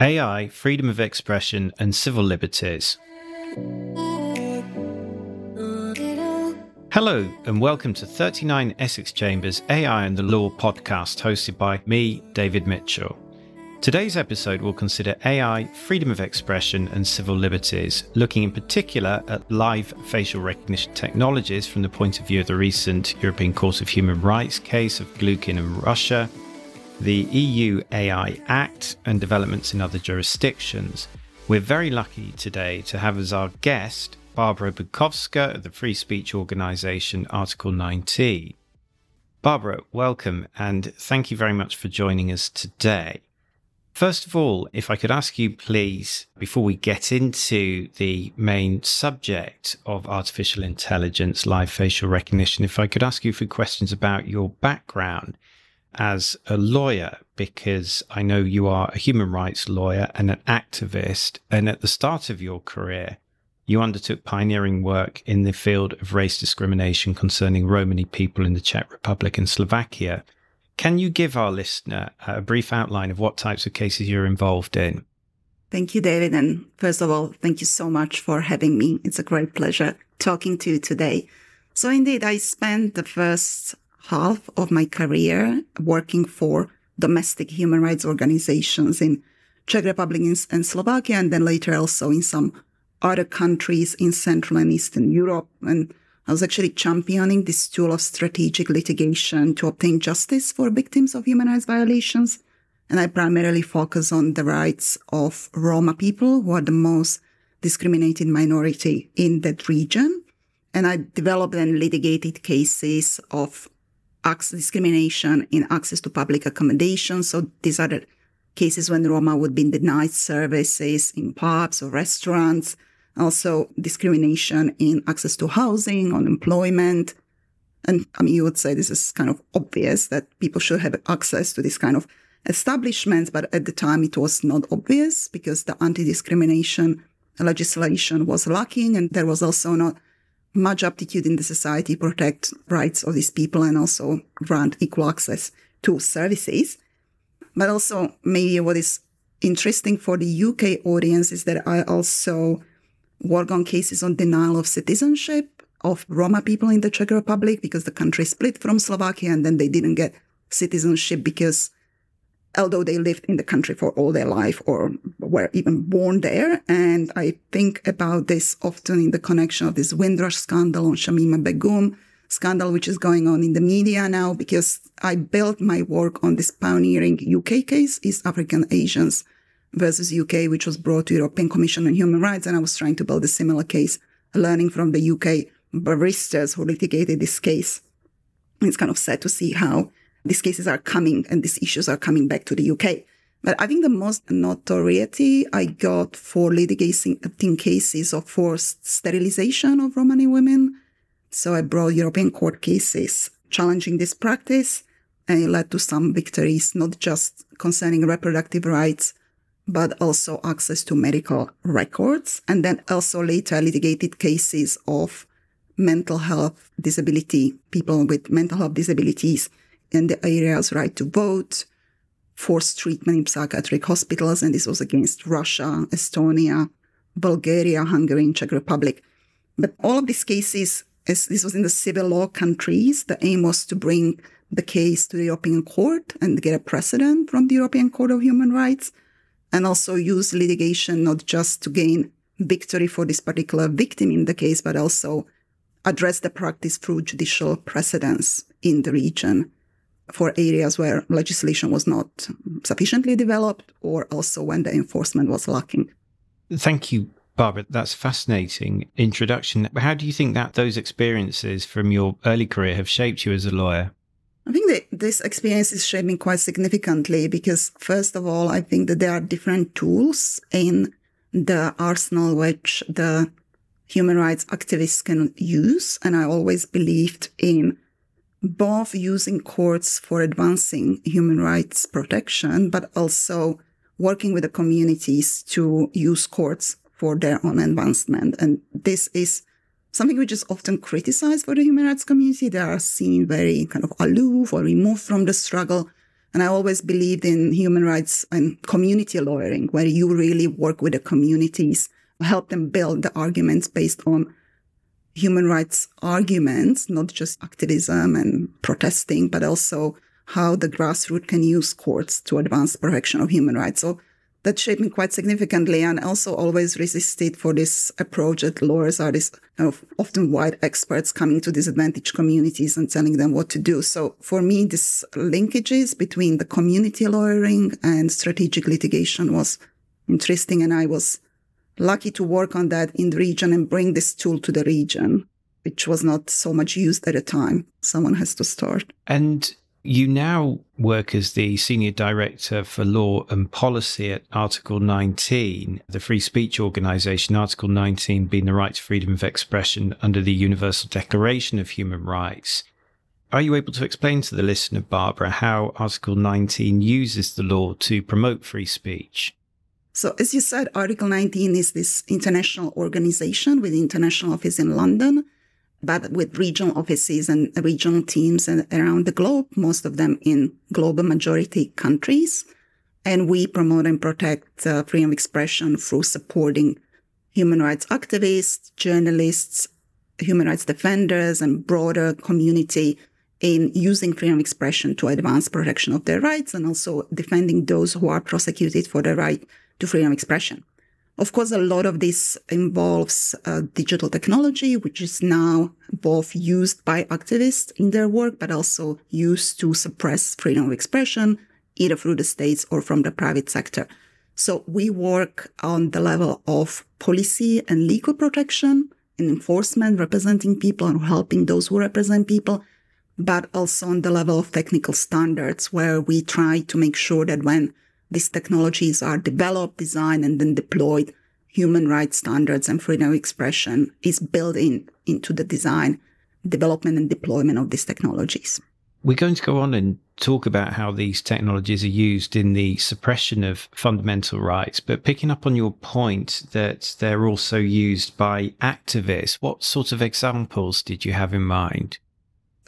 AI, freedom of expression, and civil liberties. Hello, and welcome to 39 Essex Chambers AI and the Law podcast, hosted by me, David Mitchell. Today's episode will consider AI, freedom of expression, and civil liberties, looking in particular at live facial recognition technologies from the point of view of the recent European Court of Human Rights case of Glukhin and Russia, the EU AI Act, and developments in other jurisdictions. We're very lucky today to have as our guest Barbora Bukovska of the free speech organisation Article 19. Barbora, welcome, and thank you very much for joining us today. First of all, if I could ask you, please, before we get into the main subject of artificial intelligence, live facial recognition, if I could ask you a few questions about your background as a lawyer, because I know you are a human rights lawyer and an activist. And at the start of your career, you undertook pioneering work in the field of race discrimination concerning Romani people in the Czech Republic and Slovakia. Can you give our listener a brief outline of what types of cases you're involved in? Thank you, David. And first of all, thank you so much for having me. It's a great pleasure talking to you today. So indeed, I spent the first half of my career working for domestic human rights organizations in Czech Republic and Slovakia, and then later also in some other countries in Central and Eastern Europe. And I was actually championing this tool of strategic litigation to obtain justice for victims of human rights violations. And I primarily focus on the rights of Roma people, who are the most discriminated minority in that region. And I developed and litigated cases of discrimination in access to public accommodation. So these are the cases when Roma would be denied services in pubs or restaurants also discrimination in access to housing, on employment. And I mean, you would say this is kind of obvious that people should have access to this kind of establishments, but at the time it was not obvious because the anti-discrimination legislation was lacking and there was also not much aptitude in the society protect rights of these people and also grant equal access to services. But also maybe what is interesting for the UK audience is that I also work on cases on denial of citizenship of Roma people in the Czech Republic because the country split from Slovakia and then they didn't get citizenship because although they lived in the country for all their life or were even born there. And I think about this often in the connection of this Windrush scandal on Shamima Begum scandal, which is going on in the media now, because I built my work on this pioneering UK case, East African Asians versus UK, which was brought to European Commission on Human Rights. And I was trying to build a similar case, learning from the UK barristers who litigated this case. It's kind of sad to see how these cases are coming and these issues are coming back to the UK. But I think the most notoriety I got for litigating cases of forced sterilization of Romani women. So I brought European court cases challenging this practice and it led to some victories, not just concerning reproductive rights, but also access to medical records. And then also later litigated cases of mental health disability, people with mental health disabilities in the areas right to vote, forced treatment in psychiatric hospitals. And this was against Russia, Estonia, Bulgaria, Hungary, and Czech Republic. But all of these cases, as this was in the civil law countries, the aim was to bring the case to the European Court and get a precedent from the European Court of Human Rights and also use litigation not just to gain victory for this particular victim in the case, but also address the practice through judicial precedents in the region for areas where legislation was not sufficiently developed or also when the enforcement was lacking. Thank you, Barbora. That's fascinating introduction. How do you think that those experiences from your early career have shaped you as a lawyer? I think that this experience is shaping quite significantly because, first of all, I think that there are different tools in the arsenal which the human rights activists can use. And I always believed in both using courts for advancing human rights protection, but also working with the communities to use courts for their own advancement. And this is something which is often criticized for the human rights community. They are seen very kind of aloof or removed from the struggle. And I always believed in human rights and community lawyering, where you really work with the communities, help them build the arguments based on human rights arguments, not just activism and protesting, but also how the grassroots can use courts to advance protection of human rights. So that shaped me quite significantly and also always resisted for this approach that lawyers are this kind of often white experts coming to disadvantaged communities and telling them what to do. So for me, this linkages between the community lawyering and strategic litigation was interesting. And I was lucky to work on that in the region and bring this tool to the region, which was not so much used at the time. Someone has to start. And you now work as the Senior Director for Law and Policy at Article 19, the free speech organization, Article 19 being the right to freedom of expression under the Universal Declaration of Human Rights. Are you able to explain to the listener, Barbora, how Article 19 uses the law to promote free speech? So, as you said, Article 19 is this international organization with international office in London but with regional offices and regional teams around the globe, most of them in global majority countries. And we promote and protect uh, freedom of expression through supporting human rights activists, journalists, human rights defenders, and broader community in using freedom of expression to advance protection of their rights and also defending those who are prosecuted for their right to freedom of expression. Of course, a lot of this involves uh, digital technology, which is now both used by activists in their work, but also used to suppress freedom of expression, either through the states or from the private sector. So we work on the level of policy and legal protection and enforcement, representing people and helping those who represent people, but also on the level of technical standards, where we try to make sure that when these technologies are developed, designed, and then deployed. Human rights standards and freedom of expression is built in into the design, development, and deployment of these technologies. We're going to go on and talk about how these technologies are used in the suppression of fundamental rights, but picking up on your point that they're also used by activists, what sort of examples did you have in mind?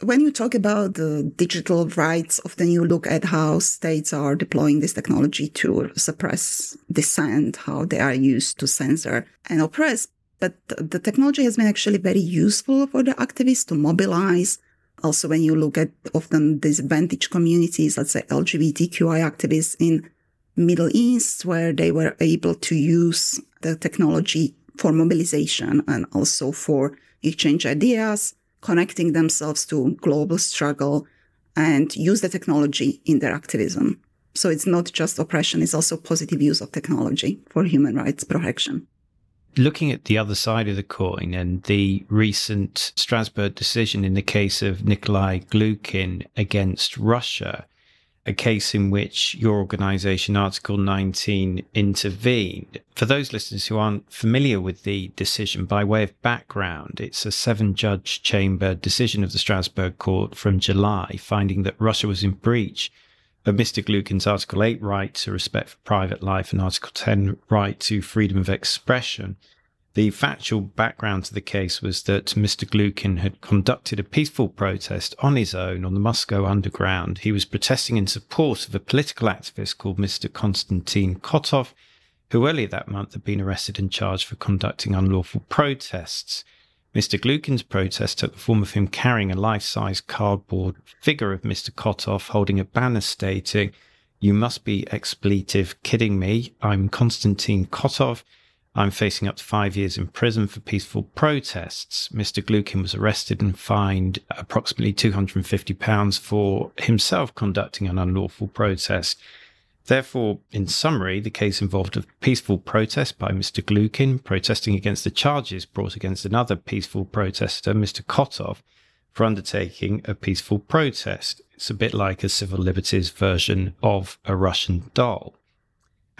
When you talk about the digital rights, often you look at how states are deploying this technology to suppress dissent, how they are used to censor and oppress. But the technology has been actually very useful for the activists to mobilize. Also, when you look at often disadvantaged communities, let's say LGBTQI activists in Middle East, where they were able to use the technology for mobilization and also for exchange ideas connecting themselves to global struggle and use the technology in their activism. So it's not just oppression, it's also positive use of technology for human rights protection. Looking at the other side of the coin and the recent Strasbourg decision in the case of Nikolay Glukhin against Russia, a case in which your organization, Article 19, intervened. For those listeners who aren't familiar with the decision, by way of background, it's a seven judge chamber decision of the Strasbourg court from July, finding that Russia was in breach of Mr. Glukhin's Article 8 right to respect for private life and Article 10 right to freedom of expression. The factual background to the case was that Mr. Glukhin had conducted a peaceful protest on his own on the Moscow underground. He was protesting in support of a political activist called Mr. Konstantin Kotov, who earlier that month had been arrested and charged for conducting unlawful protests. Mr. Glukhin's protest took the form of him carrying a life size cardboard figure of Mr. Kotov holding a banner stating, You must be expletive kidding me. I'm Konstantin Kotov. I'm facing up to five years in prison for peaceful protests. Mr. Glukhin was arrested and fined approximately £250 for himself conducting an unlawful protest. Therefore, in summary, the case involved a peaceful protest by Mr. Glukhin protesting against the charges brought against another peaceful protester, Mr. Kotov, for undertaking a peaceful protest. It's a bit like a civil liberties version of a Russian doll.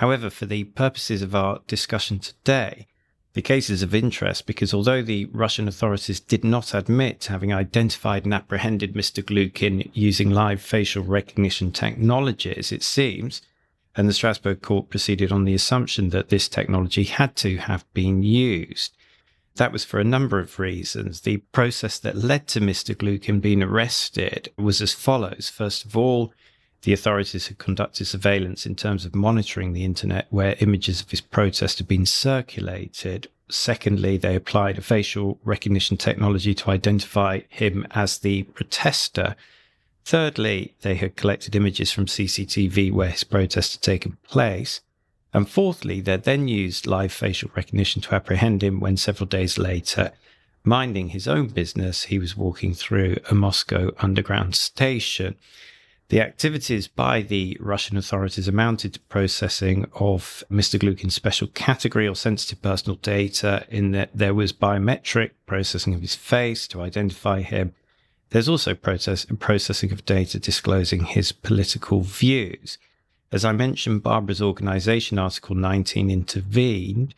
However, for the purposes of our discussion today, the case is of interest because although the Russian authorities did not admit having identified and apprehended Mr. Glukhin using live facial recognition technologies, it seems, and the Strasbourg court proceeded on the assumption that this technology had to have been used. That was for a number of reasons. The process that led to Mr. Glukhin being arrested was as follows. First of all, the authorities had conducted surveillance in terms of monitoring the internet where images of his protest had been circulated. Secondly, they applied a facial recognition technology to identify him as the protester. Thirdly, they had collected images from CCTV where his protest had taken place. And fourthly, they then used live facial recognition to apprehend him when several days later, minding his own business, he was walking through a Moscow underground station. The activities by the Russian authorities amounted to processing of Mr. Glukhin's special category or sensitive personal data, in that there was biometric processing of his face to identify him. There's also process, processing of data disclosing his political views. As I mentioned, Barbora's organization, Article 19, intervened.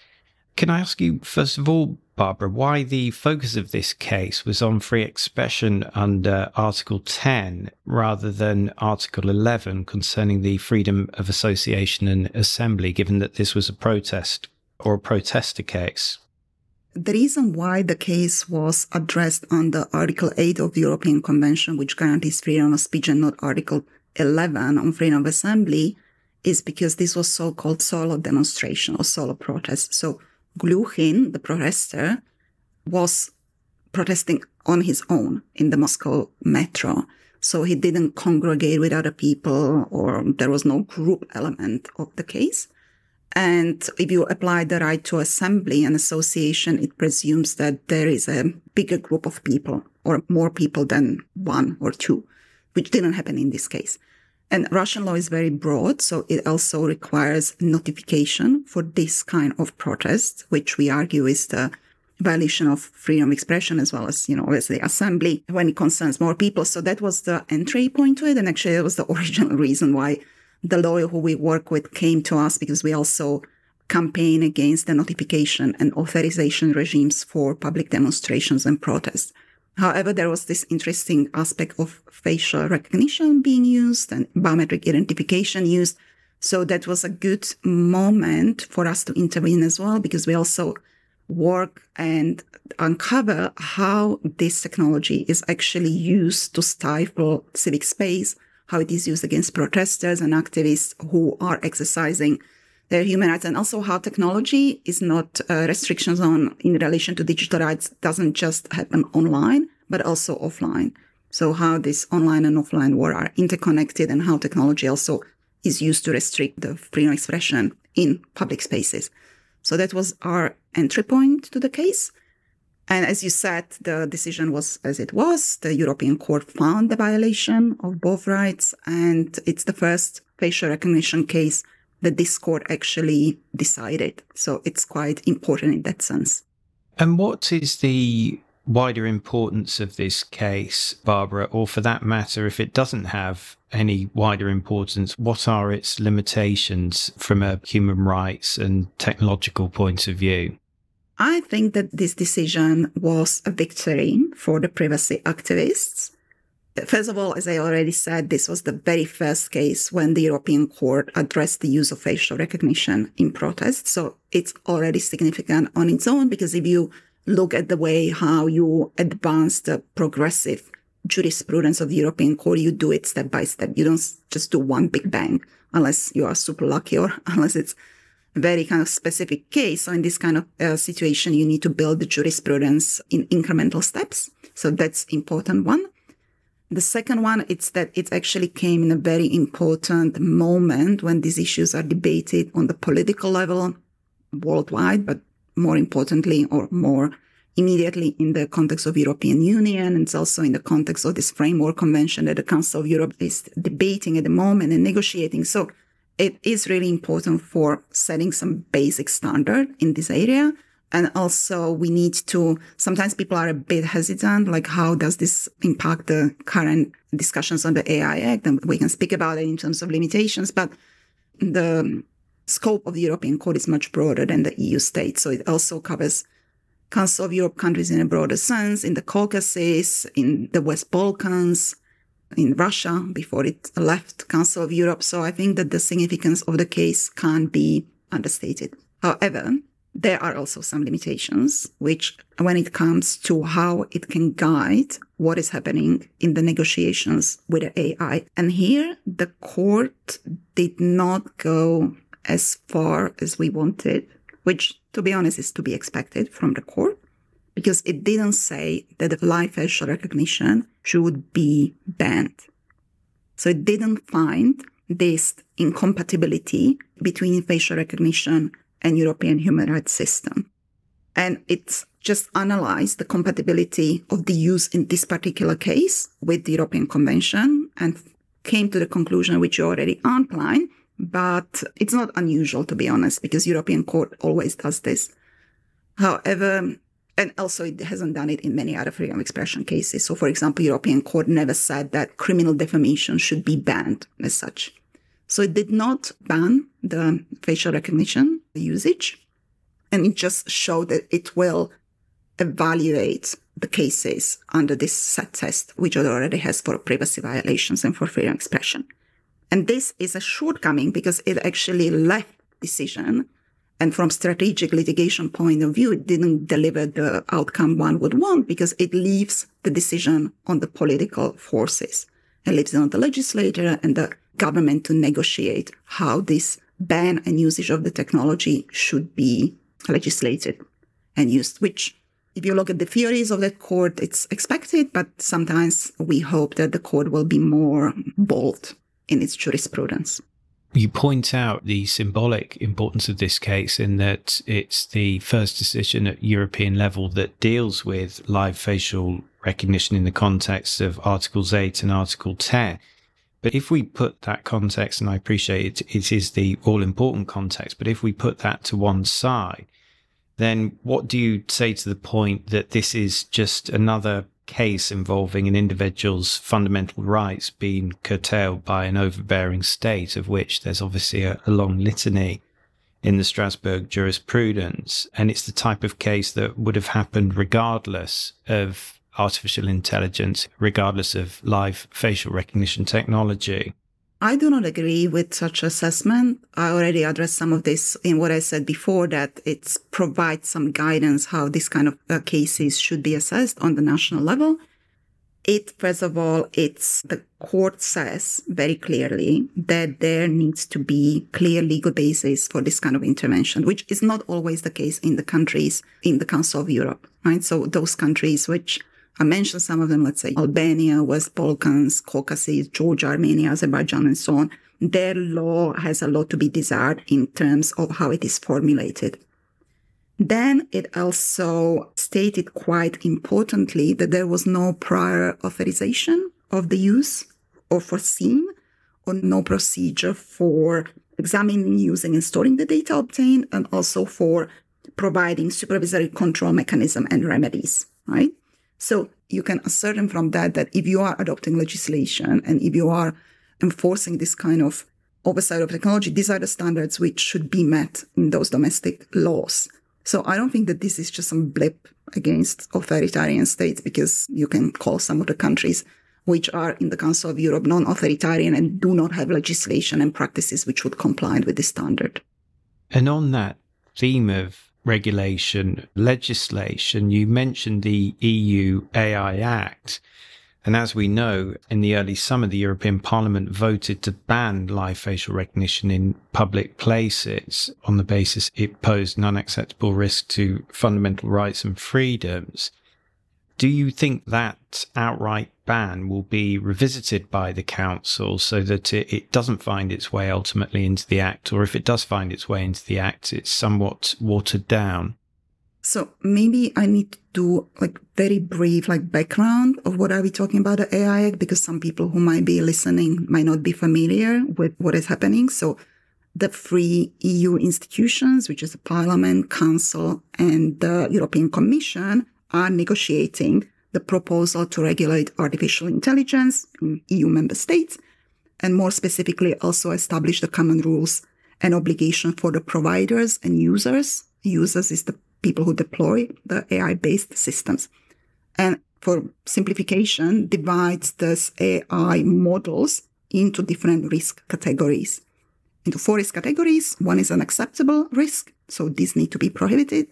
Can I ask you, first of all, Barbora, why the focus of this case was on free expression under Article 10 rather than Article 11 concerning the freedom of association and assembly, given that this was a protest or a protester case? The reason why the case was addressed under Article 8 of the European Convention, which guarantees freedom of speech, and not Article 11 on freedom of assembly, is because this was so called solo demonstration or solo protest. So Glukhin, the protester, was protesting on his own in the Moscow metro. So he didn't congregate with other people or there was no group element of the case. And if you apply the right to assembly and association, it presumes that there is a bigger group of people or more people than one or two, which didn't happen in this case. And Russian law is very broad, so it also requires notification for this kind of protest, which we argue is the violation of freedom of expression as well as, you know, the assembly when it concerns more people. So that was the entry point to it. And actually, it was the original reason why the lawyer who we work with came to us because we also campaign against the notification and authorization regimes for public demonstrations and protests. However, there was this interesting aspect of facial recognition being used and biometric identification used. So that was a good moment for us to intervene as well, because we also work and uncover how this technology is actually used to stifle civic space, how it is used against protesters and activists who are exercising human rights, and also how technology is not restrictions on in relation to digital rights doesn't just happen online, but also offline. So how this online and offline world are interconnected and how technology also is used to restrict the freedom of expression in public spaces. So that was our entry point to the case. And as you said, the decision was as it was. The European Court found the violation of both rights, and it's the first facial recognition case that this court actually decided. So it's quite important in that sense. And what is the wider importance of this case, Barbora, or for that matter, if it doesn't have any wider importance, what are its limitations from a human rights and technological point of view? I think that this decision was a victory for the privacy activists. First of all, as I already said, this was the very first case when the European Court addressed the use of facial recognition in protests. So it's already significant on its own because if you look at the way how you advance the progressive jurisprudence of the European Court, you do it step by step. You don't just do one big bang unless you are super lucky or unless it's a very kind of specific case. So in this kind of uh, situation, you need to build the jurisprudence in incremental steps. So that's important one. The second one, it's that it actually came in a very important moment when these issues are debated on the political level worldwide, but more importantly or more immediately in the context of European Union and it's also in the context of this framework convention that the Council of Europe is debating at the moment and negotiating. So it is really important for setting some basic standard in this area. And also we need to, sometimes people are a bit hesitant, like how does this impact the current discussions on the AI Act? And we can speak about it in terms of limitations, but the scope of the European Court is much broader than the EU states. So it also covers Council of Europe countries in a broader sense, in the Caucasus, in the West Balkans, in Russia before it left Council of Europe. So I think that the significance of the case can't be understated. However, there are also some limitations, which when it comes to how it can guide what is happening in the negotiations with the AI. And here the court did not go as far as we wanted, which to be honest is to be expected from the court because it didn't say that the live facial recognition should be banned. So it didn't find this incompatibility between facial recognition and European human rights system. And it's just analyzed the compatibility of the use in this particular case with the European Convention and came to the conclusion which you already outlined, but it's not unusual to be honest, because European Court always does this. However, and also it hasn't done it in many other freedom of expression cases. So for example, European Court never said that criminal defamation should be banned as such. So it did not ban the facial recognition usage, and it just showed that it will evaluate the cases under this set test, which it already has for privacy violations and for freedom of expression. And this is a shortcoming because it actually left decision. And from strategic litigation point of view, it didn't deliver the outcome one would want because it leaves the decision on the political forces. It leaves it on the legislator and the government to negotiate how this ban and usage of the technology should be legislated and used, which if you look at the theories of that court, it's expected, but sometimes we hope that the court will be more bold in its jurisprudence. You point out the symbolic importance of this case in that it's the first decision at European level that deals with live facial recognition in the context of Articles 8 and Article 10. But if we put that context, and I appreciate it, it is the all important context, but if we put that to one side, then what do you say to the point that this is just another case involving an individual's fundamental rights being curtailed by an overbearing state, of which there's obviously a, a long litany in the Strasbourg jurisprudence? And it's the type of case that would have happened regardless of artificial intelligence, regardless of live facial recognition technology? I do not agree with such assessment. I already addressed some of this in what I said before that it provides some guidance how this kind of uh, cases should be assessed on the national level. It, first of all, it's the court says very clearly that there needs to be clear legal basis for this kind of intervention, which is not always the case in the countries in the Council of Europe, right? So those countries which I mentioned some of them, let's say Albania, West Balkans, Caucasus, Georgia, Armenia, Azerbaijan, and so on. Their law has a lot to be desired in terms of how it is formulated. Then it also stated quite importantly that there was no prior authorization of the use or foreseen or no procedure for examining, using, and storing the data obtained, and also for providing supervisory control mechanism and remedies, right? So you can ascertain from that that if you are adopting legislation and if you are enforcing this kind of oversight of technology, these are the standards which should be met in those domestic laws. So I don't think that this is just some blip against authoritarian states because you can call some of the countries which are in the Council of Europe non-authoritarian and do not have legislation and practices which would comply with this standard. And on that theme of regulation legislation, you mentioned the EU AI Act. And as we know, in the early summer, the European Parliament voted to ban live facial recognition in public places on the basis it posed an unacceptable risk to fundamental rights and freedoms. Do you think that outright ban will be revisited by the council so that it, it, doesn't find its way ultimately into the act, or if it does find its way into the act, it's somewhat watered down? So maybe I need to do like very brief like background of what are we talking about the AI Act because some people who might be listening might not be familiar with what is happening. So the three EU institutions, which is the Parliament, Council, and the European Commission, are negotiating the proposal to regulate artificial intelligence in EU member states, and more specifically, also establish the common rules and obligation for the providers and users. Users is the people who deploy the AI based systems. And for simplification, divides these AI models into different risk categories. into four risk categories. One is an acceptable risk, so these need to be prohibited.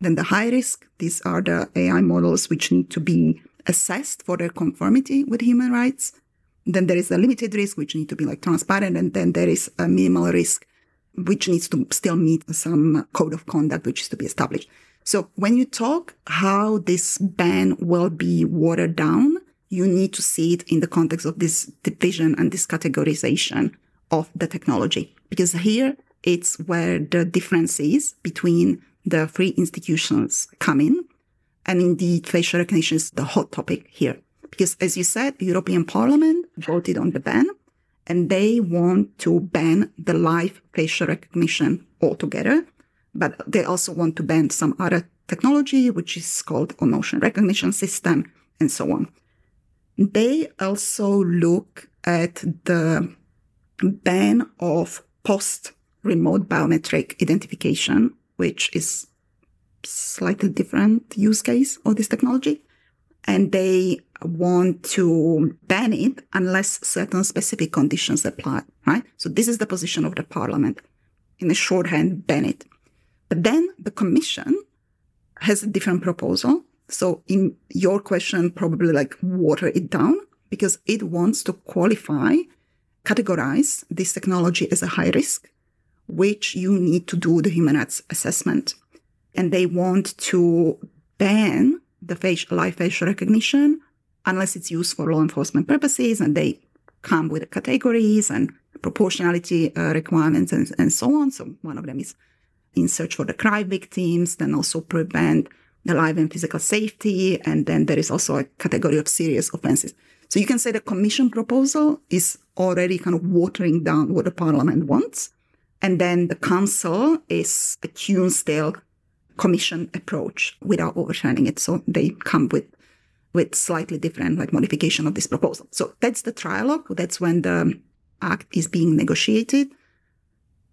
Then the high risk, these are the AI models which need to be assessed for their conformity with human rights. Then there is a limited risk, which need to be like transparent. And then there is a minimal risk, which needs to still meet some code of conduct, which is to be established. So when you talk how this ban will be watered down, you need to see it in the context of this division and this categorization of the technology. Because here it's where the difference is between the free institutions come in. And indeed, facial recognition is the hot topic here. Because as you said, the European Parliament voted on the ban and they want to ban the live facial recognition altogether. But they also want to ban some other technology, which is called emotion recognition system and so on. They also look at the ban of post remote biometric identification, which is slightly different use case of this technology. And they want to ban it unless certain specific conditions apply, right? So this is the position of the parliament. In a shorthand, ban it. But then the commission has a different proposal. So in your question, probably like water it down because it wants to qualify, categorize this technology as a high risk, which you need to do the human rights assessment. And they want to ban the facial, live facial recognition unless it's used for law enforcement purposes and they come with categories and proportionality uh, requirements and, and so on. So one of them is in search for the crime victims, then also prevent the life and physical safety. And then there is also a category of serious offenses. So you can say the commission proposal is already kind of watering down what the parliament wants. And then the council is a tune still commission approach without overturning it. So they come with with slightly different like modification of this proposal. So that's the trialogue. That's when the act is being negotiated.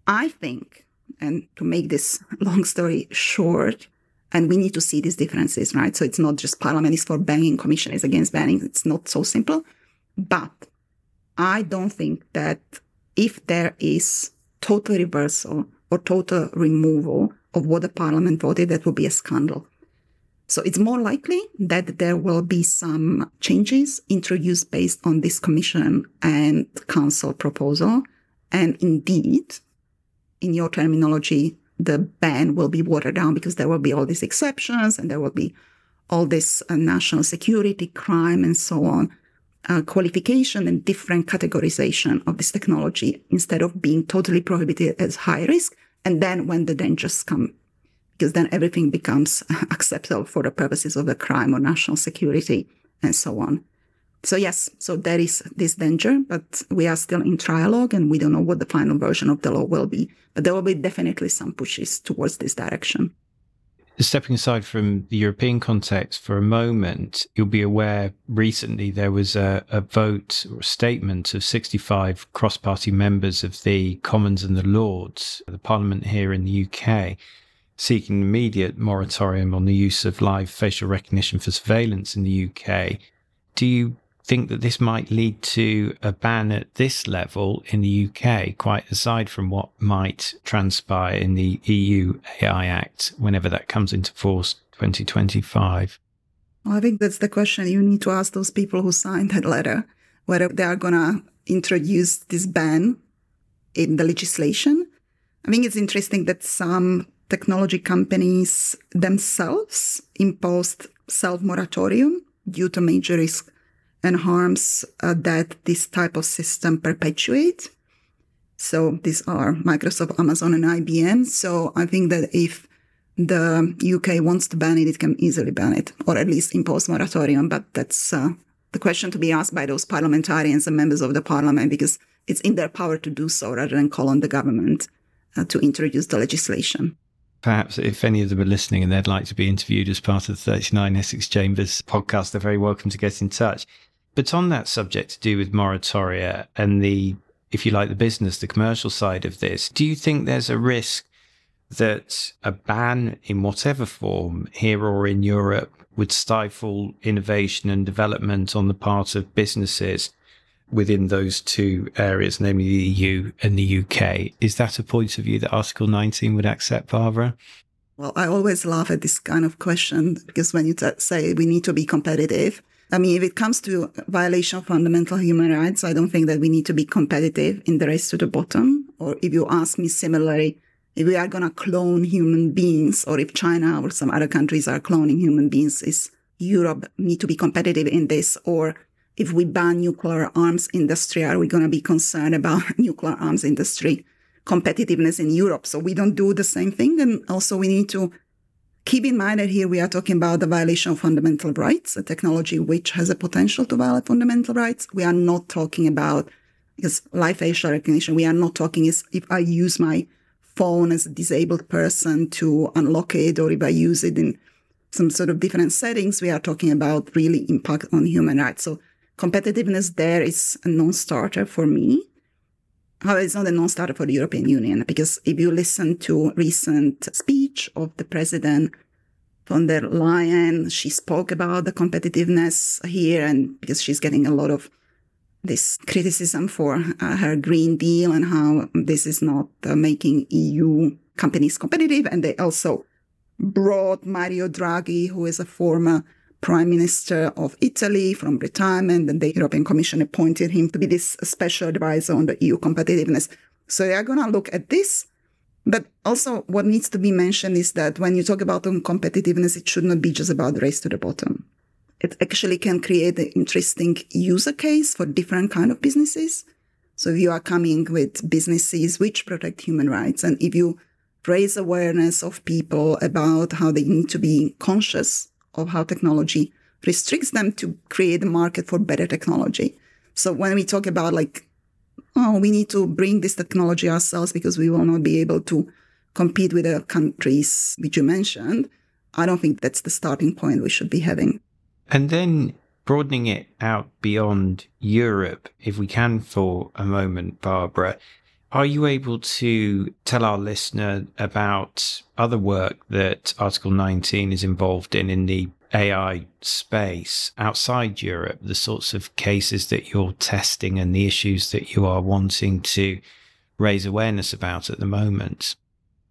I think, and to make this long story short, and we need to see these differences, right? So it's not just parliament is for banning, commission is against banning. It's not so simple. But I don't think that if there is total reversal or total removal of what the parliament voted, that will be a scandal. So it's more likely that there will be some changes introduced based on this commission and council proposal. And indeed, in your terminology, the ban will be watered down because there will be all these exceptions and there will be all this uh, national security, crime, and so on, uh, qualification and different categorization of this technology instead of being totally prohibited as high risk. And then when the dangers come because then everything becomes acceptable for the purposes of the crime or national security and so on. So yes, so there is this danger, but we are still in trialogue and we don't know what the final version of the law will be. But there will be definitely some pushes towards this direction. Stepping aside from the European context for a moment, you'll be aware recently there was a, a vote or statement of 65 cross party members of the Commons and the Lords, the Parliament here in the UK, seeking immediate moratorium on the use of live facial recognition for surveillance in the UK. Do you think that this might lead to a ban at this level in the UK, quite aside from what might transpire in the EU AI Act whenever that comes into force 2025? Well, I think that's the question you need to ask those people who signed that letter whether they are going to introduce this ban in the legislation. I think it's interesting that some technology companies themselves imposed self moratorium due to major risks and harms uh, that this type of system perpetuate. So these are Microsoft, Amazon, and IBM. So I think that if the UK wants to ban it, it can easily ban it, or at least impose moratorium. But that's uh, the question to be asked by those parliamentarians and members of the parliament, because it's in their power to do so rather than call on the government uh, to introduce the legislation perhaps if any of them are listening and they'd like to be interviewed as part of the 39 Essex Chambers podcast, they're very welcome to get in touch. But on that subject to do with moratoria and the, if you like, the business, the commercial side of this, do you think there's a risk that a ban in whatever form here or in Europe would stifle innovation and development on the part of businesses within those two areas, namely the EU and the UK. Is that a point of view that Article 19 would accept, Barbora? Well, I always laugh at this kind of question because when you t- say we need to be competitive, I mean, if it comes to violation of fundamental human rights, I don't think that we need to be competitive in the race to the bottom. Or if you ask me similarly, if we are going to clone human beings, or if China or some other countries are cloning human beings, is Europe need to be competitive in this? Or if we ban nuclear arms industry, are we going to be concerned about nuclear arms industry competitiveness in Europe? So we don't do the same thing. And also we need to keep in mind that here we are talking about the violation of fundamental rights, a technology which has a potential to violate fundamental rights. We are not talking about because live facial recognition, we are not talking is if I use my phone as a disabled person to unlock it or if I use it in some sort of different settings, we are talking about really impact on human rights. So competitiveness there is a non-starter for me. However, it's not a non-starter for the European Union because if you listen to recent speech of the president von der Leyen, she spoke about the competitiveness here and because she's getting a lot of this criticism for uh, her Green Deal and how this is not uh, making EU companies competitive. And they also brought Mario Draghi, who is a former prime minister of Italy from retirement, and the European Commission appointed him to be this special advisor on the EU competitiveness. So they are going to look at this. But also, what needs to be mentioned is that when you talk about um, competitiveness, it should not be just about race to the bottom. It actually can create an interesting user case for different kind of businesses. So if you are coming with businesses which protect human rights, and if you raise awareness of people about how they need to be conscious of how technology restricts them to create a market for better technology. So when we talk about like, oh, we need to bring this technology ourselves because we will not be able to compete with the countries which you mentioned, I don't think that's the starting point we should be having. And then broadening it out beyond Europe, if we can for a moment, Barbora, are you able to tell our listener about other work that Article 19 is involved in in the AI space outside Europe, the sorts of cases that you're testing and the issues that you are wanting to raise awareness about at the moment?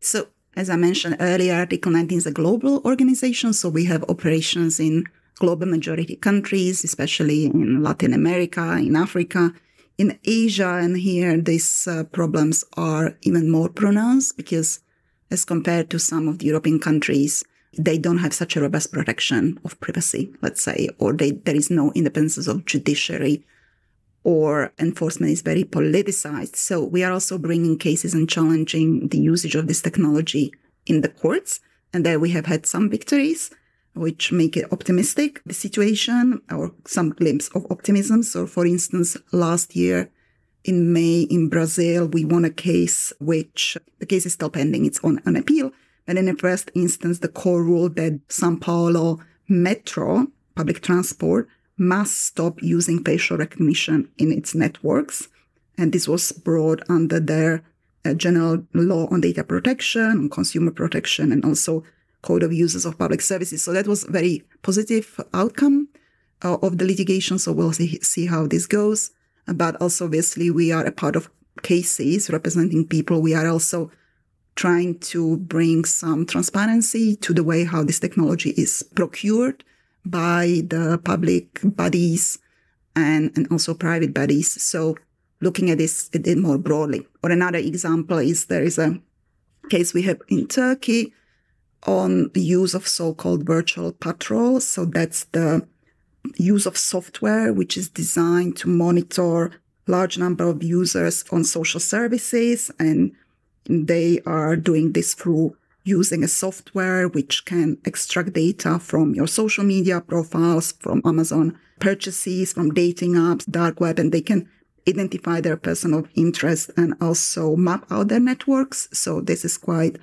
So, as I mentioned earlier, Article 19 is a global organization. So, we have operations in global majority countries, especially in Latin America, in Africa, in Asia and here these uh, problems are even more pronounced because as compared to some of the European countries, they don't have such a robust protection of privacy, let's say, or they, there is no independence of judiciary or enforcement is very politicized. So we are also bringing cases and challenging the usage of this technology in the courts. And there we have had some victories which make it optimistic, the situation, or some glimpse of optimism. So, for instance, last year in May in Brazil, we won a case which the case is still pending. It's on an appeal. But in the first instance, the court ruled that Sao Paulo Metro, public transport, must stop using facial recognition in its networks. And this was brought under their uh, general law on data protection, on consumer protection, and also code of uses of public services. So that was a very positive outcome uh, of the litigation. So we'll see, see how this goes. But also, obviously, we are a part of cases representing people. We are also trying to bring some transparency to the way how this technology is procured by the public bodies and, and also private bodies. So looking at this a bit more broadly. Or another example is there is a case we have in Turkey on the use of so-called virtual patrols. So that's the use of software which is designed to monitor large number of users on social services and they are doing this through using a software which can extract data from your social media profiles, from Amazon purchases, from dating apps, dark web, and they can identify their person of interest and also map out their networks. So this is quite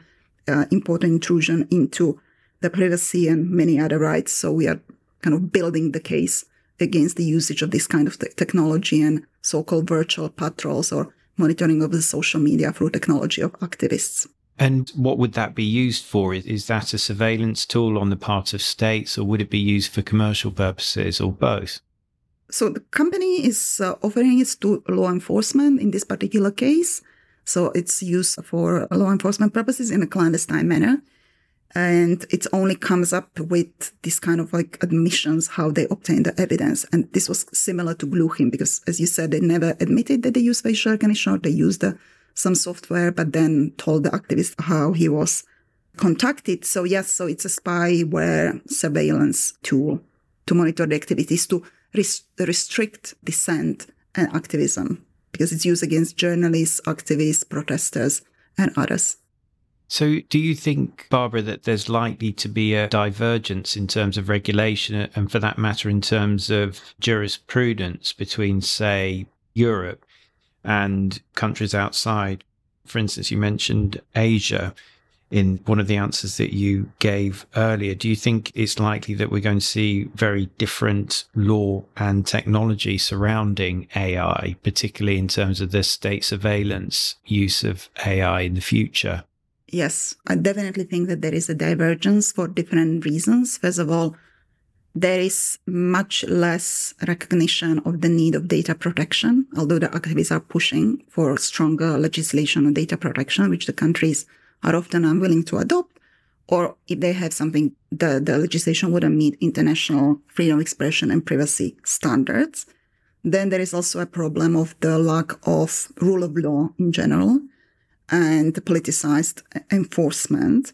uh, important intrusion into the privacy and many other rights. So we are kind of building the case against the usage of this kind of te- technology and so-called virtual patrols or monitoring of the social media through technology of activists. And what would that be used for? Is that a surveillance tool on the part of states, or would it be used for commercial purposes, or both? So the company is uh, offering it to law enforcement in this particular case. So it's used for law enforcement purposes in a clandestine manner. And it only comes up with this kind of like admissions, how they obtain the evidence. And this was similar to Glukhin because as you said, they never admitted that they used facial recognition. Or they used uh, some software, but then told the activist how he was contacted. So yes, so it's a spyware surveillance tool to monitor the activities to res- restrict dissent and activism because it's used against journalists, activists, protesters, and others. So, do you think, Barbora, that there's likely to be a divergence in terms of regulation and, for that matter, in terms of jurisprudence between, say, Europe and countries outside? For instance, you mentioned Asia in one of the answers that you gave earlier. Do you think it's likely that we're going to see very different law and technology surrounding AI, particularly in terms of the state surveillance use of AI in the future? Yes, I definitely think that there is a divergence for different reasons. First of all, there is much less recognition of the need of data protection, although the activists are pushing for stronger legislation on data protection, which the countries are often unwilling to adopt, or if they have something, the, the legislation wouldn't meet international freedom of expression and privacy standards. Then there is also a problem of the lack of rule of law in general and politicized enforcement.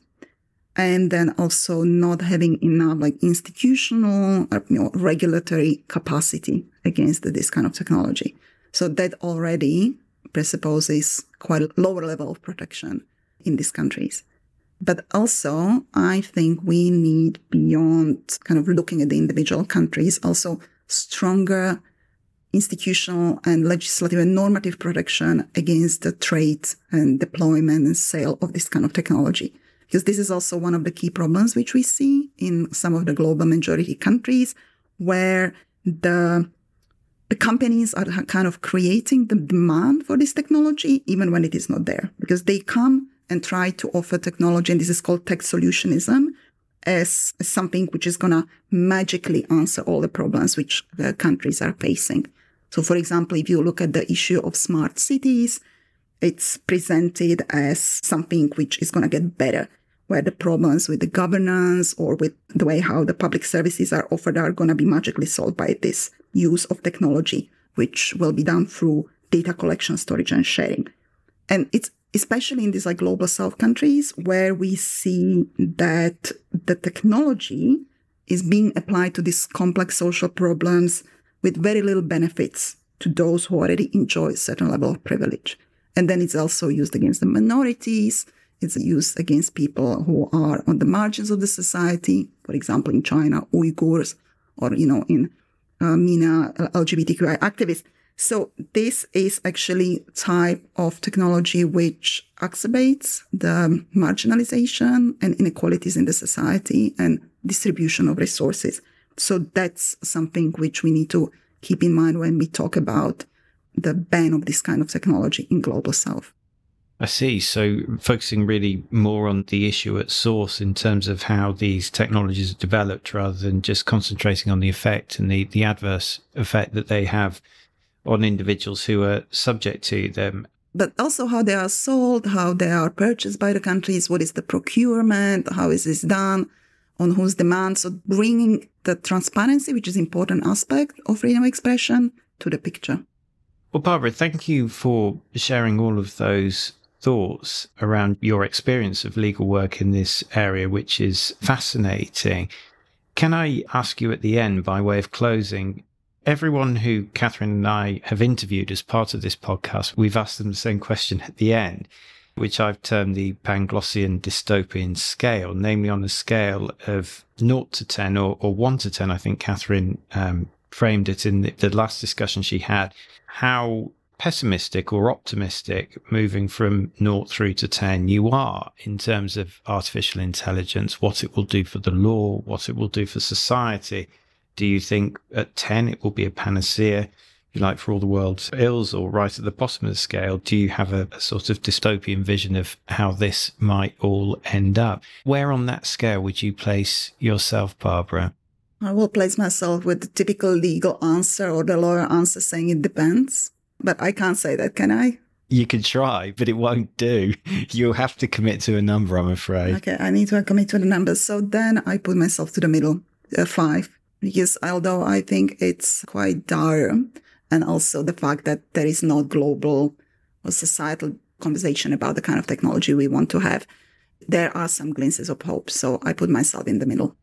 And then also not having enough like institutional or you know, regulatory capacity against this kind of technology. So that already presupposes quite a lower level of protection in these countries. But also, I think we need beyond kind of looking at the individual countries, also stronger institutional and legislative and normative protection against the trade and deployment and sale of this kind of technology. Because this is also one of the key problems which we see in some of the global majority countries where the the companies are kind of creating the demand for this technology even when it is not there because they come and try to offer technology, and this is called tech solutionism, as, something which is going to magically answer all the problems which the countries are facing. So, for example, if you look at the issue of smart cities, it's presented as something which is going to get better, where the problems with the governance or with the way how the public services are offered are going to be magically solved by this use of technology, which will be done through data collection, storage, and sharing. And it's especially in these like global south countries where we see that the technology is being applied to these complex social problems with very little benefits to those who already enjoy a certain level of privilege. And then it's also used against the minorities. It's used against people who are on the margins of the society. For example, in China, Uyghurs, or, you know, in uh, MENA, LGBTQI activists. So this is actually type of technology which exacerbates the marginalization and inequalities in the society and distribution of resources. So that's something which we need to keep in mind when we talk about the ban of this kind of technology in global south. I see. So focusing really more on the issue at source in terms of how these technologies are developed rather than just concentrating on the effect and the, the adverse effect that they have on individuals who are subject to them. But also how they are sold, how they are purchased by the countries, what is the procurement, how is this done, on whose demand. So bringing the transparency, which is important aspect of freedom of expression, to the picture. Well, Barbora, thank you for sharing all of those thoughts around your experience of legal work in this area, which is fascinating. Can I ask you at the end, by way of closing, everyone who Catherine and I have interviewed as part of this podcast, we've asked them the same question at the end, which I've termed the Panglossian dystopian scale, namely on a scale of 0 to 10 or, or 1 to 10. I think Catherine um, framed it in the, the last discussion she had. How pessimistic or optimistic moving from 0 through to 10 you are in terms of artificial intelligence, what it will do for the law, what it will do for society do you think at 10 it will be a panacea, you like, for all the world's ills, or right at the bottom of the scale? Do you have a, a sort of dystopian vision of how this might all end up? Where on that scale would you place yourself, Barbora? I will place myself with the typical legal answer or the lawyer answer saying it depends. But I can't say that, can I? You can try, but it won't do. You'll have to commit to a number, I'm afraid. Okay, I need to commit to the number. So then I put myself to the middle, uh, five, because although I think it's quite dire, and also the fact that there is no global or societal conversation about the kind of technology we want to have, there are some glimpses of hope. So I put myself in the middle.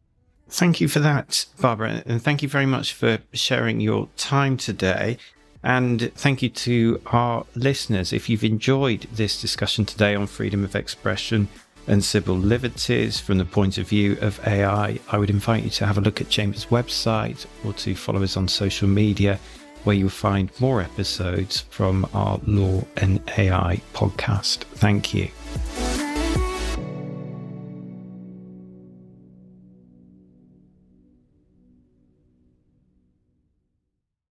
Thank you for that, Barbora. And thank you very much for sharing your time today. And thank you to our listeners. If you've enjoyed this discussion today on freedom of expression and civil liberties from the point of view of AI, I would invite you to have a look at Chambers' website or to follow us on social media, where you'll find more episodes from our Law and AI podcast. Thank you.